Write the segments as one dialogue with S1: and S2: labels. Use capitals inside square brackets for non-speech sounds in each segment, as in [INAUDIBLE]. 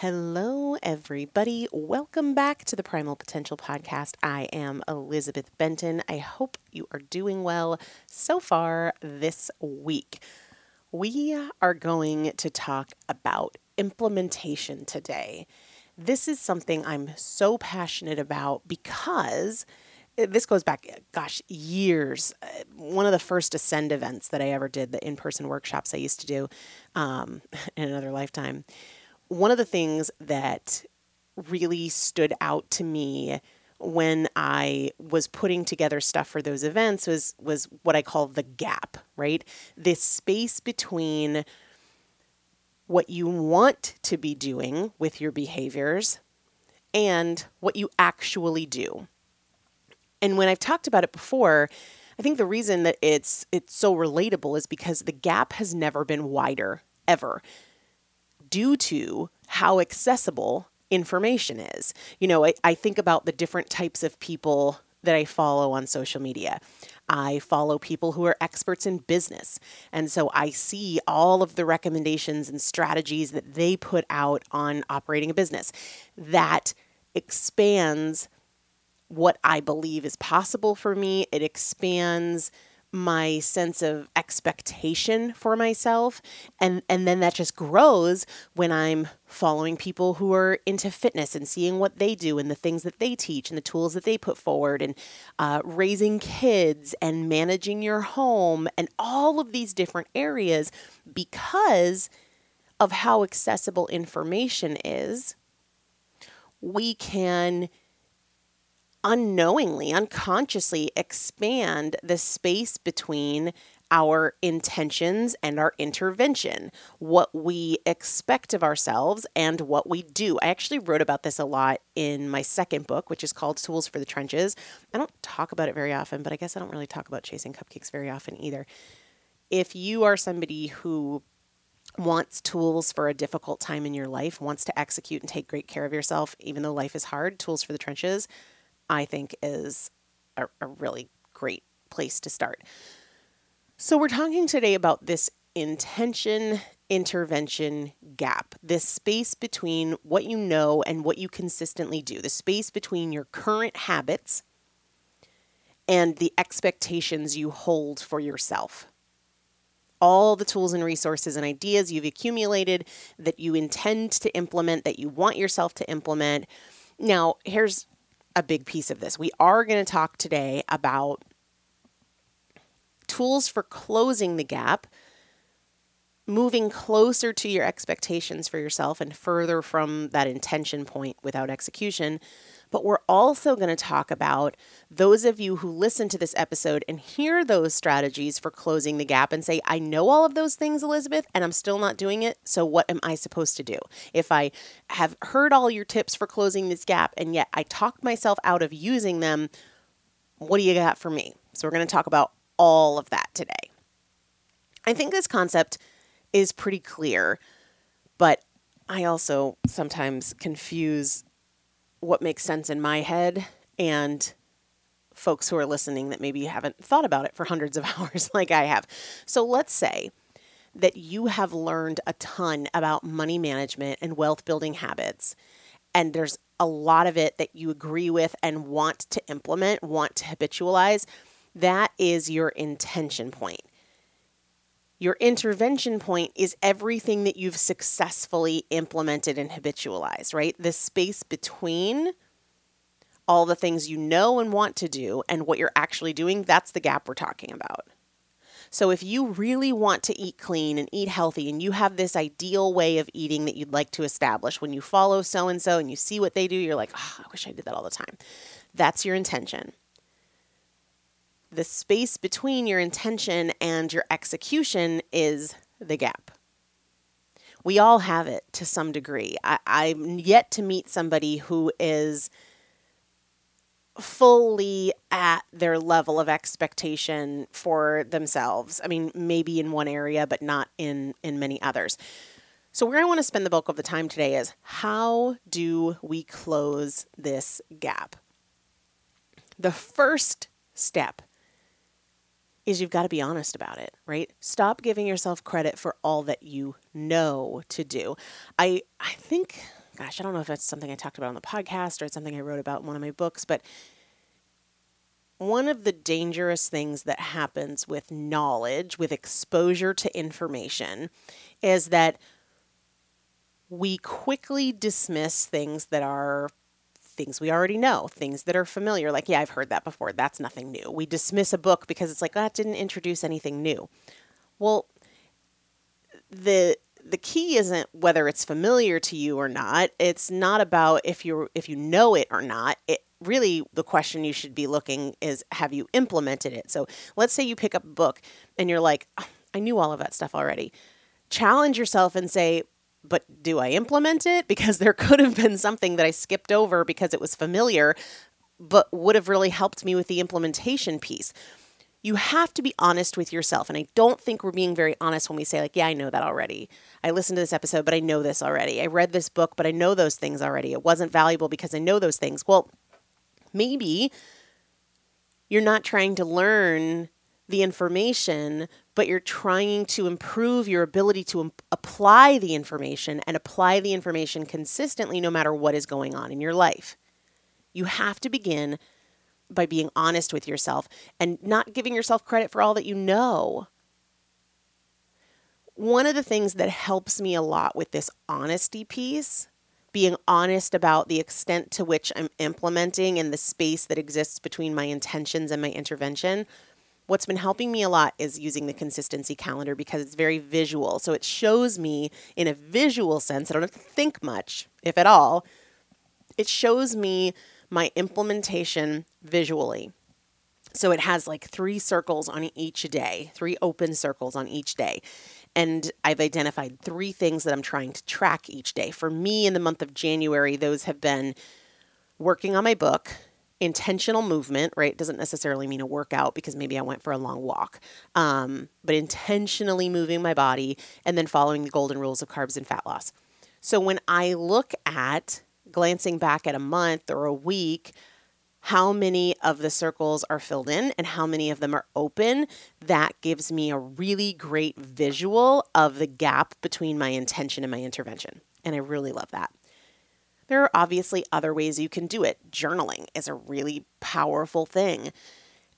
S1: Hello, everybody. Welcome back to the Primal Potential Podcast. I am Elizabeth Benton. I hope you are doing well so far this week. We are going to talk about implementation today. This is something I'm so passionate about because eh, this goes back, eh, gosh, years. Eh, one of the first Ascend events that I ever did, the in person workshops I used to do um, [LAUGHS] in another lifetime one of the things that really stood out to me
S2: when I was putting together stuff for those events was was what I call the gap, right? This space between what you want to be doing with your behaviors and what you actually do. And when I've talked about it before, I think the reason that it's it's so relatable is because the gap has never been wider ever due to how accessible information is. You know, I, I think about the different types of people that I follow on social media. I follow people who are experts in business. And so I see all of the recommendations and strategies that they put out on operating a business. That expands what I believe is possible for me. It expands my sense of expectation for myself and and then that just grows when I'm following people who are into fitness and seeing what they do and the things that they teach and the tools that they put forward and uh, raising kids and managing your home and all of these different areas because of how accessible information is we can unknowingly, unconsciously expand the space between our intentions and our intervention, what we expect of ourselves and what we do. I actually wrote about this a lot in my second book, which is called Tools for the Trenches. I don't talk about it very often, but I guess I don't really talk about chasing cupcakes very often either. If you are somebody who wants tools for a difficult time in your life, wants to execute and take great care of yourself, even though life is hard, Tools for the Trenches I think is a, a really great place to start. So, we're talking today about this intention intervention gap, this space between what you know and what you consistently do, the space between your current habits and the expectations you hold for yourself. All the tools and resources and ideas you've accumulated that you intend to implement, that you want yourself to implement. Now, here's a big piece of this. We are going to talk today about tools for closing the gap, moving closer to your expectations for yourself and further from that intention point without execution. But we're also going to talk about those of you who listen to this episode and hear those strategies for closing the gap and say, I know all of those things, Elizabeth, and I'm still not doing it. So what am I supposed to do? If I have heard all your tips for closing this gap and yet I talked myself out of using them, what do you got for me? So we're going to talk about all of that today. I think this concept is pretty clear, but I also sometimes confuse what makes sense in my head and folks who are listening that maybe you haven't thought about it for hundreds of [LAUGHS] hours like I have. So let's say that you have learned a ton about money management and wealth building habits, and there's a lot of it that you agree with and want to implement, want to habitualize. That is your intention point. Your intervention point is everything that you've successfully implemented and habitualized, right? The space between all the things you know and want to do and what you're actually doing, that's the gap we're talking about. So, if you really want to eat clean and eat healthy, and you have this ideal way of eating that you'd like to establish, when you follow so and so and you see what they do, you're like, oh, I wish I did that all the time. That's your intention the space between your intention and your execution is the gap. We all have it to some degree. I, I'm yet to meet somebody who is fully at their level of expectation for themselves. I mean, maybe in one area, but not in, in many others. So, where I want to spend the bulk of the time today is how do we close this gap? The first step is you've got to be honest about it, right? Stop giving yourself credit for all that you know to do. I I think gosh, I don't know if that's something I talked about on the podcast or it's something I wrote about in one of my books, but one of the dangerous things that happens with knowledge, with exposure to information, is that we quickly dismiss things that are things we already know, things that are familiar. Like, yeah, I've heard that before. That's nothing new. We dismiss a book because it's like, ah, that didn't introduce anything new. Well, the the key isn't whether it's familiar to you or not. It's not about if you if you know it or not. It really the question you should be looking is have you implemented it? So let's say you pick up a book and you're like, oh, I knew all of that stuff already. Challenge yourself and say, but do I implement it? Because there could have been something that I skipped over because it was familiar, but would have really helped me with the implementation piece. You have to be honest with yourself. And I don't think we're being very honest when we say, like, yeah, I know that already. I listened to this episode, but I know this already. I read this book, but I know those things already. It wasn't valuable because I know those things. Well, maybe you're not trying to learn the information, but you're trying to improve your ability to imp- apply the information and apply the information consistently no matter what is going on in your life. You have to begin by being honest with yourself and not giving yourself credit for all that you know. One of the things that helps me a lot with this honesty piece being honest about the extent to which I'm implementing and the space that exists between my intentions and my intervention. What's been helping me a lot is using the consistency calendar because it's very visual. So it shows me in a visual sense, I don't have to think much, if at all. It shows me my implementation visually. So it has like three circles on each day, three open circles on each day. And I've identified three things that I'm trying to track each day. For me, in the month of January, those have been working on my book, intentional movement, right? Doesn't necessarily mean a workout because maybe I went for a long walk, um, but intentionally moving my body and then following the golden rules of carbs and fat loss. So when I look at glancing back at a month or a week, how many of the circles are filled in and how many of them are open, that gives me a really great visual of the gap between my intention and my intervention. And I really love that. There are obviously other ways you can do it. Journaling is a really powerful thing.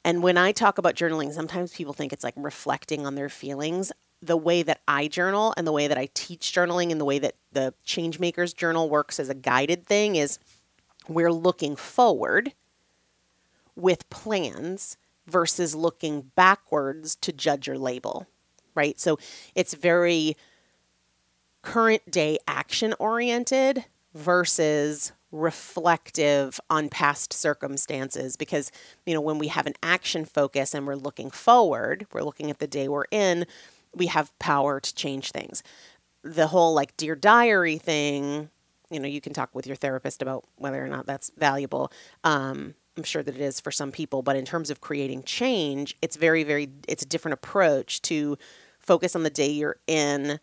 S2: And when I talk about journaling, sometimes people think it's like reflecting on their feelings. The way that I journal and the way that I teach journaling and the way that the Changemakers journal works as a guided thing is we're looking forward with plans versus looking backwards to judge or label, right? So it's very current day action oriented versus reflective on past circumstances. Because you know when we have an action focus and we're looking forward we're looking at the day we're in we have power to change things. The whole like dear diary thing you know you can talk with your therapist about whether or not that's valuable. Um, I'm sure that it is for some people, but in terms of creating change, it's very, very, it's a different approach to focus on the day you're in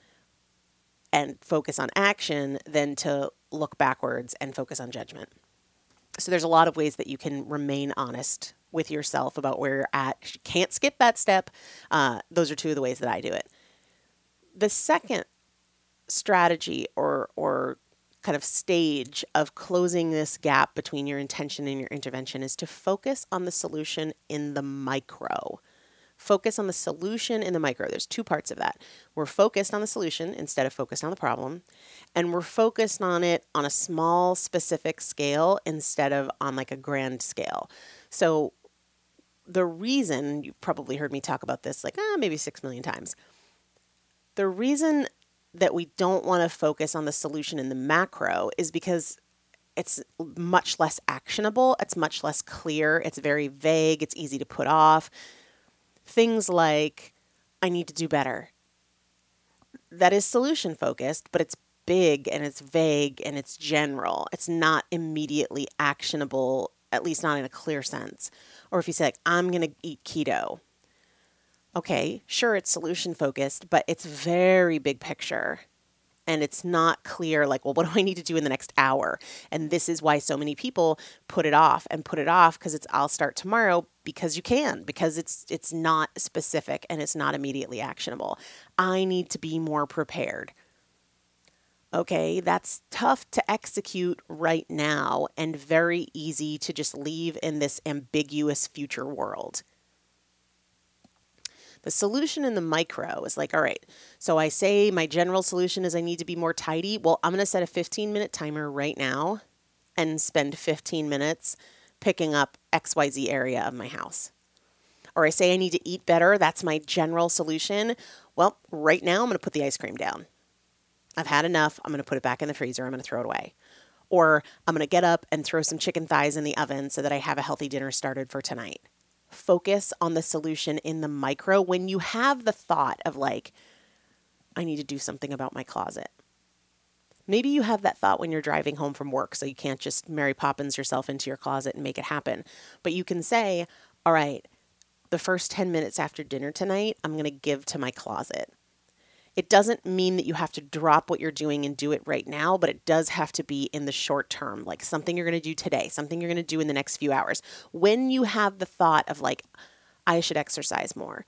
S2: and focus on action than to look backwards and focus on judgment. So there's a lot of ways that you can remain honest with yourself about where you're at. You can't skip that step. Uh, those are two of the ways that I do it. The second strategy or or kind of stage of closing this gap between your intention and your intervention is to focus on the solution in the micro. Focus on the solution in the micro. There's two parts of that. We're focused on the solution instead of focused on the problem, and we're focused on it on a small, specific scale instead of on like a grand scale. So, the reason you probably heard me talk about this like ah, maybe six million times. The reason that we don't want to focus on the solution in the macro is because it's much less actionable, it's much less clear, it's very vague, it's easy to put off. Things like, I need to do better. That is solution focused, but it's big and it's vague and it's general. It's not immediately actionable, at least not in a clear sense. Or if you say, like, I'm going to eat keto, okay, sure, it's solution focused, but it's very big picture. And it's not clear, like, well, [LAUGHS] what do I need to do in the next hour? And this is why so many people put it off and put it off because it's I'll start tomorrow because you can, because it's it's not specific and it's not immediately actionable. I need to be more prepared. Okay, that's tough to execute right now and very easy to just leave in this ambiguous future world. The solution in the micro is like, all right, so I say my general solution is I need to be more tidy. Well, I'm going to set a 15 minute timer right now and spend 15 minutes picking up XYZ area of my house. Or I say I need to eat better. That's my general solution. Well, right now I'm going to put the ice cream down. I've had enough. I'm going to put it back in the freezer. I'm going to throw it away. or I'm going to get up and throw some chicken thighs in the oven so that I have a healthy dinner started for tonight. Focus on the solution in the micro when you have the thought of like, I need to do something about my closet. Maybe you have that thought when you're driving home from work, so you can't just Mary Poppins yourself into your closet and make it happen. But you can say, All right, the first 10 minutes after dinner tonight, I'm going to give to my closet. It doesn't mean that you have to drop what you're doing and do it right now, but it does have to be in the short term, like something you're going to do today, something you're going to do in the next few hours. When you have the thought of, like, I should exercise more,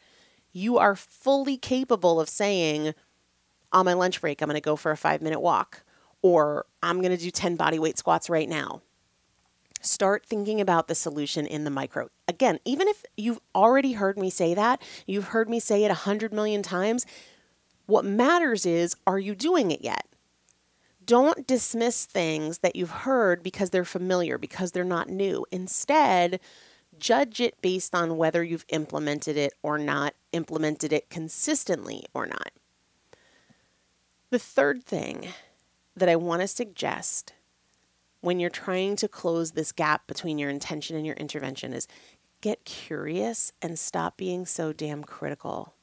S2: you are fully capable of saying, on my lunch break, I'm going to go for a five minute walk, or I'm going to do 10 body weight squats right now. Start thinking about the solution in the micro. Again, even if you've already heard me say that, you've heard me say it a hundred million times, what matters is, are you doing it yet? Don't dismiss things that you've heard because they're familiar, because they're not new. Instead, judge it based on whether you've implemented it or not, implemented it consistently or not. The third thing that I want to suggest when you're trying to close this gap between your intention and your intervention is get curious and stop being so damn critical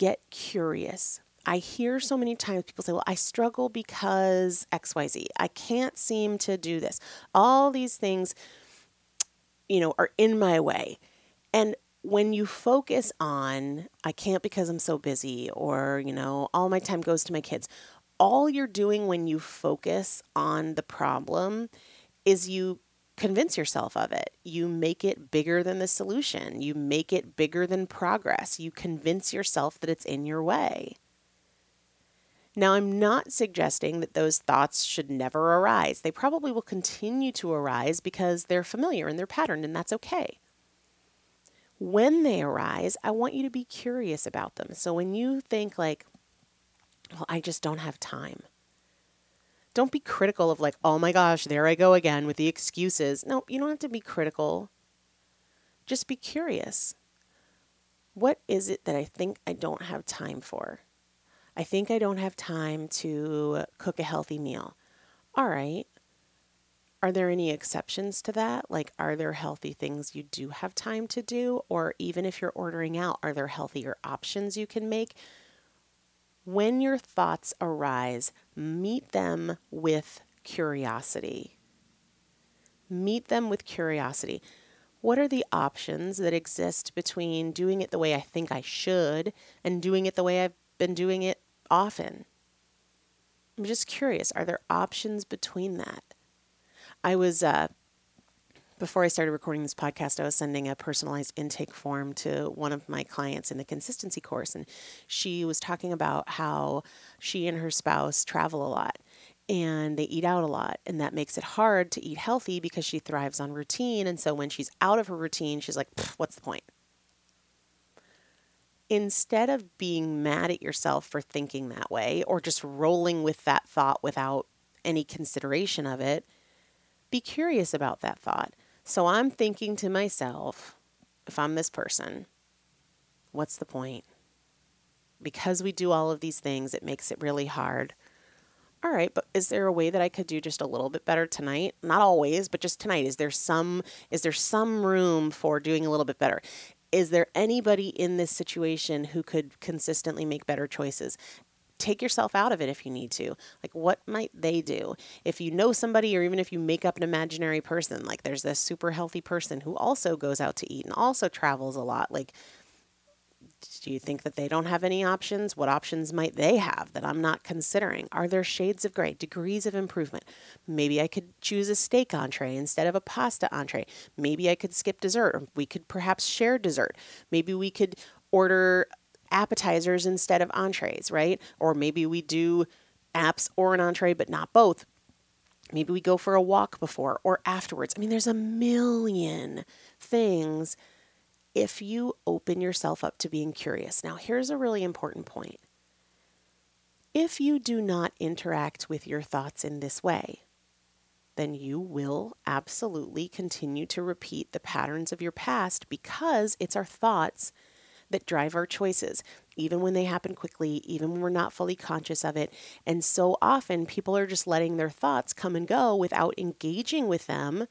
S2: get curious. I hear so many times people say, Well, I struggle because XYZ. I can't seem to do this. All these things, you know, are in my way. And when you focus on, I can't because I'm so busy, or, you know, all my time goes to my kids, all you're doing when you focus on the problem is you convince yourself of it. You make it bigger than the solution. You make it bigger than progress. You convince yourself that it's in your way. Now, I'm not suggesting that those thoughts should never arise. They probably will continue to arise because they're familiar and they're patterned, and that's okay. When they arise, I want you to be curious about them. So when you think, like, well, I just don't have time, don't be critical of like, oh my gosh, there I go again with the excuses. No, you don't have to be critical. Just be curious. What is it that I think I don't have time for? I think I don't have time to cook a healthy meal. All right. Are there any exceptions to that? Like, are there healthy things you do have time to do? Or even if you're ordering out, are there healthier options you can make? When your thoughts arise, meet them with curiosity. Meet them with curiosity. What are the options that exist between doing it the way I think I should and doing it the way I've been doing it often? I'm just curious. Are there options between that? I was uh, before I started recording this podcast, I was sending a personalized intake form to one of my clients in the consistency course. And she was talking about how she and her spouse travel a lot and they eat out a lot. And that makes it hard to eat healthy because she thrives on routine. And so when she's out of her routine, she's like, what's the point? Instead of being mad at yourself for thinking that way or just rolling with that thought without any consideration of it, be curious about that thought. So I'm thinking to myself, if I'm this person, what's the point? Because we do all of these things, it makes it really hard. All right, but is there a way that I could do just a little bit better tonight? Not always, but just tonight. Is there some is there some room for doing a little bit better? Is there anybody in this situation who could consistently make better choices? Take yourself out of it if you need to. Like, what might they do? If you know somebody, or even if you make up an imaginary person, like there's this super healthy person who also goes out to eat and also travels a lot. Like, do you think that they don't have any options? What options might they have that I'm not considering? Are there shades of gray, degrees of improvement? Maybe I could choose a steak entree instead of a pasta entree. Maybe I could skip dessert, or we could perhaps share dessert. Maybe we could order appetizers instead of entrees, right? Or maybe we do apps or an entree, but not both. Maybe we go for a walk before or afterwards. I mean, there's a million things if you open yourself up to being curious. Now, here's a really important point. If you do not interact with your thoughts in this way, then you will absolutely continue to repeat the patterns of your past because it's our thoughts that drive our choices. even when they happen quickly, even when we're not fully conscious of it. And so often people are just letting their thoughts come and go without engaging with them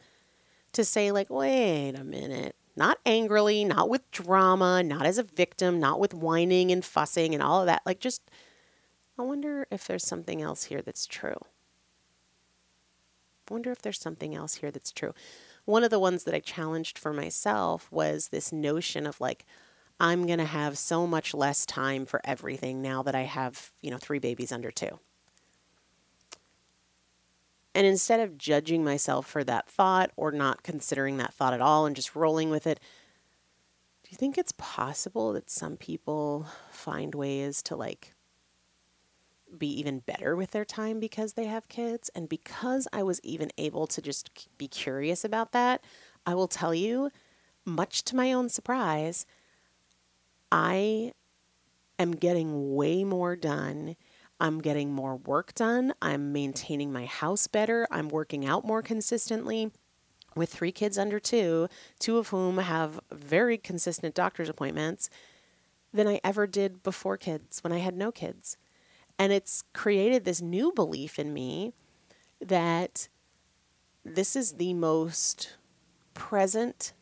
S2: to say, like, wait a minute. Not angrily, not with drama, not as a victim, not with whining and fussing and all of that. Like, just, I wonder if there's something else here that's true. I wonder if there's something else here that's true. One of the ones that I challenged for myself was this notion of like, I'm going to have so much less time for everything now that I have, you know, three babies under two. And instead of judging myself for that thought or not considering that thought at all and just rolling with it, do you think it's possible that some people find ways to like be even better with their time because they have kids? And because I was even able to just be curious about that, I will tell you, much to my own surprise, I am getting way more done. I'm getting more work done. I'm maintaining my house better. I'm working out more consistently with three kids under two, two of whom have very consistent doctor's appointments, than I ever did before kids when I had no kids. And it's created this new belief in me that this is the most present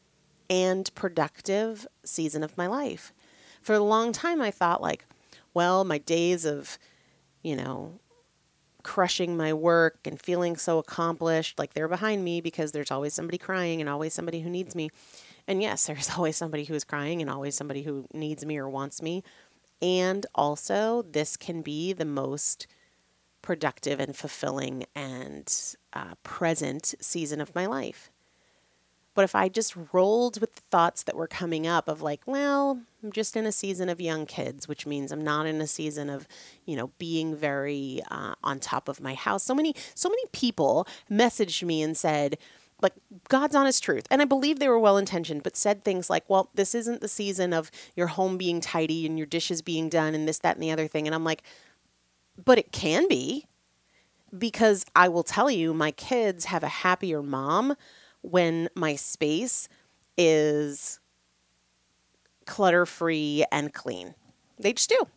S2: and productive season of my life for a long time, I thought, like, well, my days of, you know, crushing my work and feeling so accomplished, like they're behind me because there's always somebody crying and always somebody who needs me. And yes, [LAUGHS] there's always somebody who is crying and always somebody who needs me or wants me. And also, this can be the most productive and fulfilling and uh, present season of my life. But if I just rolled with the thoughts that were coming up of like, well, I'm just in a season of young kids, which means I'm not in a season of, you know, being very uh, on top of my house. So many, so many people messaged me and said, like God's honest truth. And I believe they were well intentioned, but said things like, well, this isn't the season of your home being tidy and your dishes being done and this, that, and the other thing. And I'm like, but it can be because I will tell you, my kids have a happier mom when my space is clutter free and clean. They just do.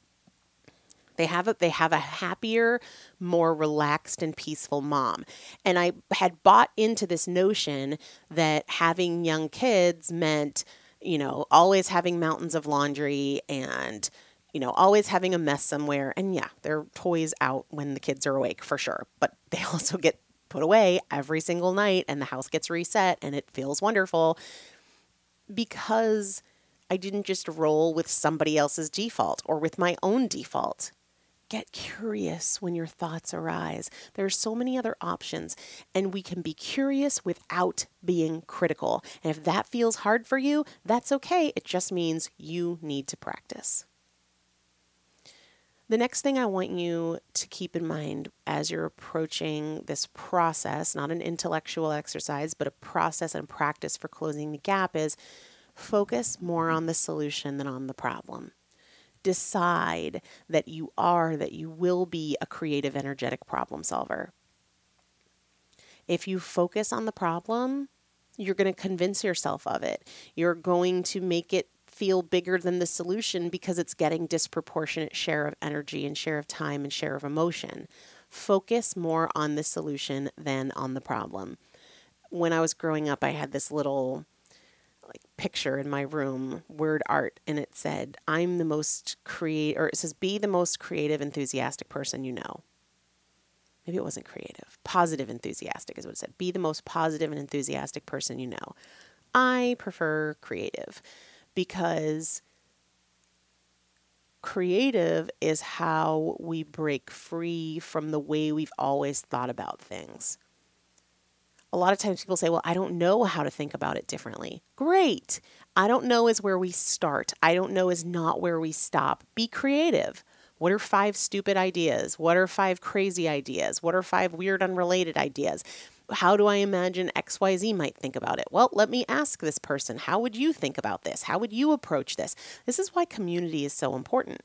S2: They have a they have a happier, more relaxed and peaceful mom. And I had bought into this notion that having young kids meant, you know, always having mountains of laundry and you know, always having a mess somewhere. And yeah, their toys out when the kids are awake for sure. But they [LAUGHS] also get put away every single night and the house gets reset and it feels wonderful because I didn't just roll with somebody else's default or with my own default. Get curious when your thoughts arise. There are so many other options, and we can be curious without being critical. And if that feels hard for you, that's okay. It just means you need to practice. The next thing I want you to keep in mind as you're approaching this process, not an intellectual exercise, but a process and practice for closing the gap, is focus more on the solution than on the problem. Decide that you are, that you will be a creative, energetic problem solver. If you focus on the problem, you're going to convince yourself of it. You're going to make it feel bigger than the solution because it's getting disproportionate share of energy and share of time and share of emotion. Focus more on the solution than on the problem. When I was growing up, I had this little like picture in my room, word art, and it said, "I'm the most create," or it says, "Be the most creative, enthusiastic person you know." Maybe it wasn't creative. Positive, enthusiastic is what it said. Be the most positive and enthusiastic person you know. I prefer creative because creative is how we break free from the way we've always thought about things. A lot of times people say, Well, I don't know how to think about it differently. Great. I don't know is where we start. I don't know is not where we stop. Be creative. What are five stupid ideas? What are five crazy ideas? What are five weird, unrelated ideas? How do I imagine XYZ might think about it? Well, let me ask this person, how would you think about this? How would you approach this? This is why community is so important.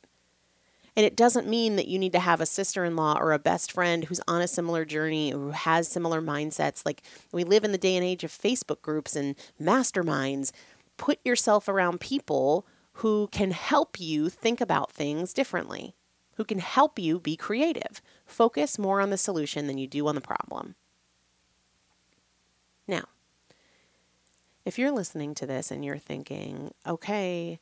S2: And it doesn't mean that you need to have a sister in law or a best friend who's on a similar journey who has similar mindsets. Like we live in the day and age of Facebook groups and masterminds. Put yourself around people who can help you think about things differently, who can help you be creative. Focus more on the solution than you do on the problem. Now, if you're listening to this and you're thinking, okay,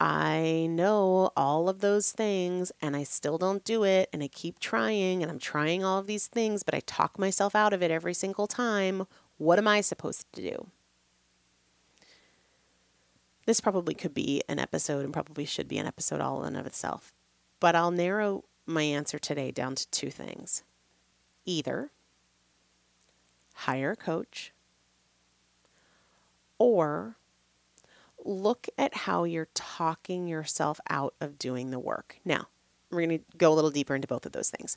S2: I know all of those things and I still don't do it and I keep trying and I'm trying all of these things, but I talk myself out of it every single time. What am I supposed to do? This probably could be an episode and probably should be an episode all in of itself. But I'll narrow my answer today down to two things. Either hire a coach or look at how you're talking yourself out of doing the work. Now, we're going to go a little deeper into both of those things.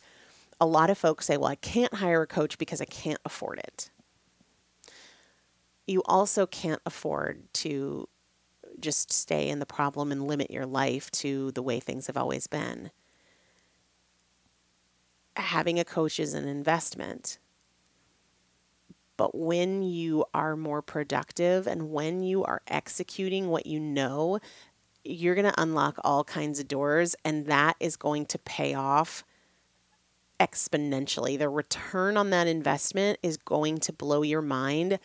S2: A lot of folks say, well, I can't hire a coach because I can't afford it. You also can't afford to just stay in the problem and limit your life to the way things have always been. Having a coach is an investment but when you are more productive and when you are executing what you know, you're going to unlock all kinds of doors, and that is going to pay off exponentially. The return on that investment is going to blow your mind.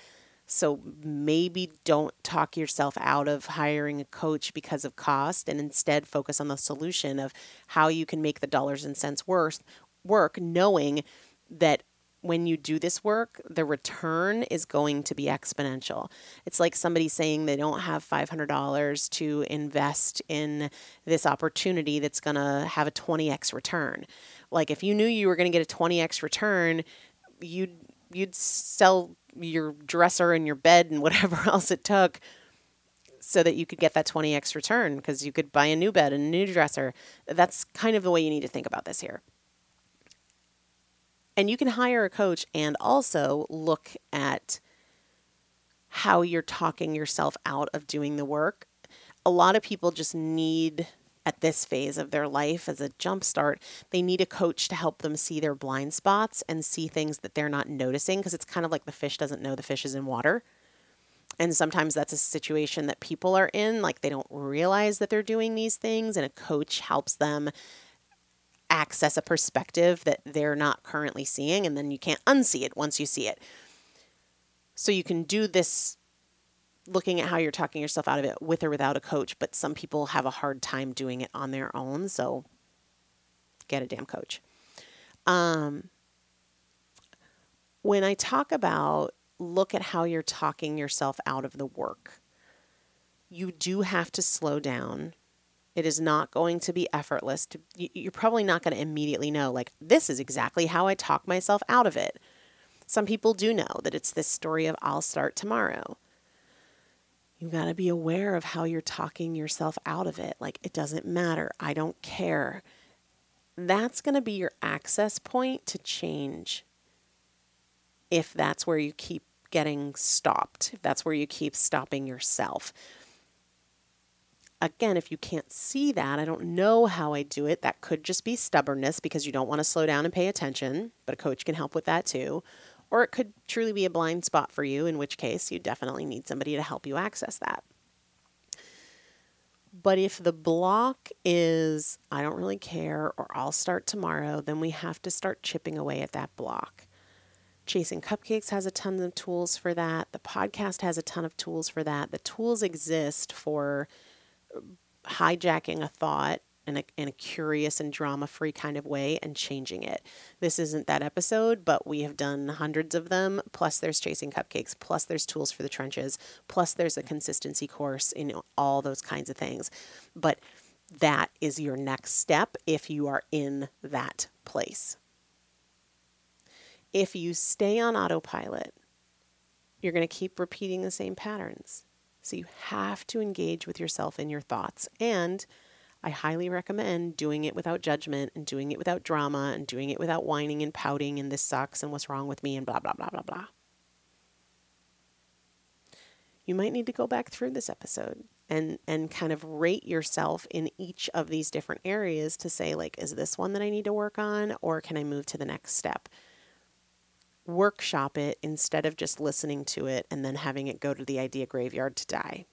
S2: So maybe don't talk yourself out of hiring a coach because of cost and instead focus on the solution of how you can make the dollars and cents worth work knowing that when you do this work, the return is going to be exponential. It's like somebody saying they don't have $500 to invest in this opportunity that's going to have a 20x return. Like if you knew you were going to get a 20x return, you'd you'd sell your dresser and your bed and [LAUGHS] whatever else it took so that you could get that 20x return because you could buy a new bed and a new dresser. That's kind of the way you need to think about this here. And you can hire a coach and also look at how you're talking yourself out of doing the work. A lot of people just need at this phase of their life as a jumpstart, they need a coach to help them see their blind spots and see things that they're not noticing because it's kind of like the fish doesn't know the fish is in water. And sometimes that's a situation that people are in, like they don't realize that they're doing these things, and a coach helps them access a perspective that they're not currently seeing, and then you can't unsee it once you see it. So you can do this looking at how you're talking yourself out of it with or without a coach, but some people have a hard time doing it on their own. So get a damn coach. Um, when I talk about look at how you're talking yourself out of the work, you do have to slow down it is not going to be effortless. To, you're probably not going to immediately know, like, this is exactly how I talk myself out of it. Some people do know that it's this story of I'll start tomorrow. You got to be aware of how you're talking yourself out of it. Like, it doesn't matter. I don't care. That's going to be your access point to change if that's where you keep getting stopped, if that's where you keep stopping yourself again, if you can't see that, I don't know how I do it. That could just be stubbornness because you don't want to slow down and pay attention, but a coach can help with that too. Or it could truly be a blind spot for you, in which case you definitely need somebody to help you access that. But if the block is, I don't really care, or I'll start tomorrow, then we have to start chipping away at that block. Chasing Cupcakes has a ton of tools for that. The podcast has a ton of tools for that. The tools exist for hijacking a thought in a, in a curious and drama free kind of way and changing it. This isn't that episode, but we have done hundreds of them. Plus, there's Chasing Cupcakes, plus, there's Tools for the Trenches, plus, there's a consistency course in all those kinds of things. But that is your next step if you are in that place. If you stay on autopilot, you're going to keep repeating the same patterns. So you have to engage with yourself and your thoughts. And I highly recommend doing it without judgment and doing it without drama and doing it without whining and pouting and this sucks and what's wrong with me and blah, blah, blah, blah, blah. You might need to go back through this episode and and kind of rate yourself in each of these different areas to say like is this one that I need to work on or can I move to the next step? Workshop it instead of just listening to it and then having it go to the idea graveyard to die.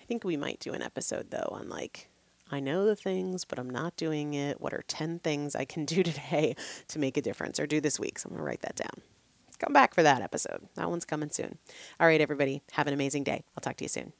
S2: I think we might do an episode though on like, I know the things, but I'm not doing it. What are 10 things I can [LAUGHS] do today to make a difference or do this week? So I'm going to write that down. Come back for that episode. That one's coming soon. All right, everybody, have an amazing day. I'll talk to you soon.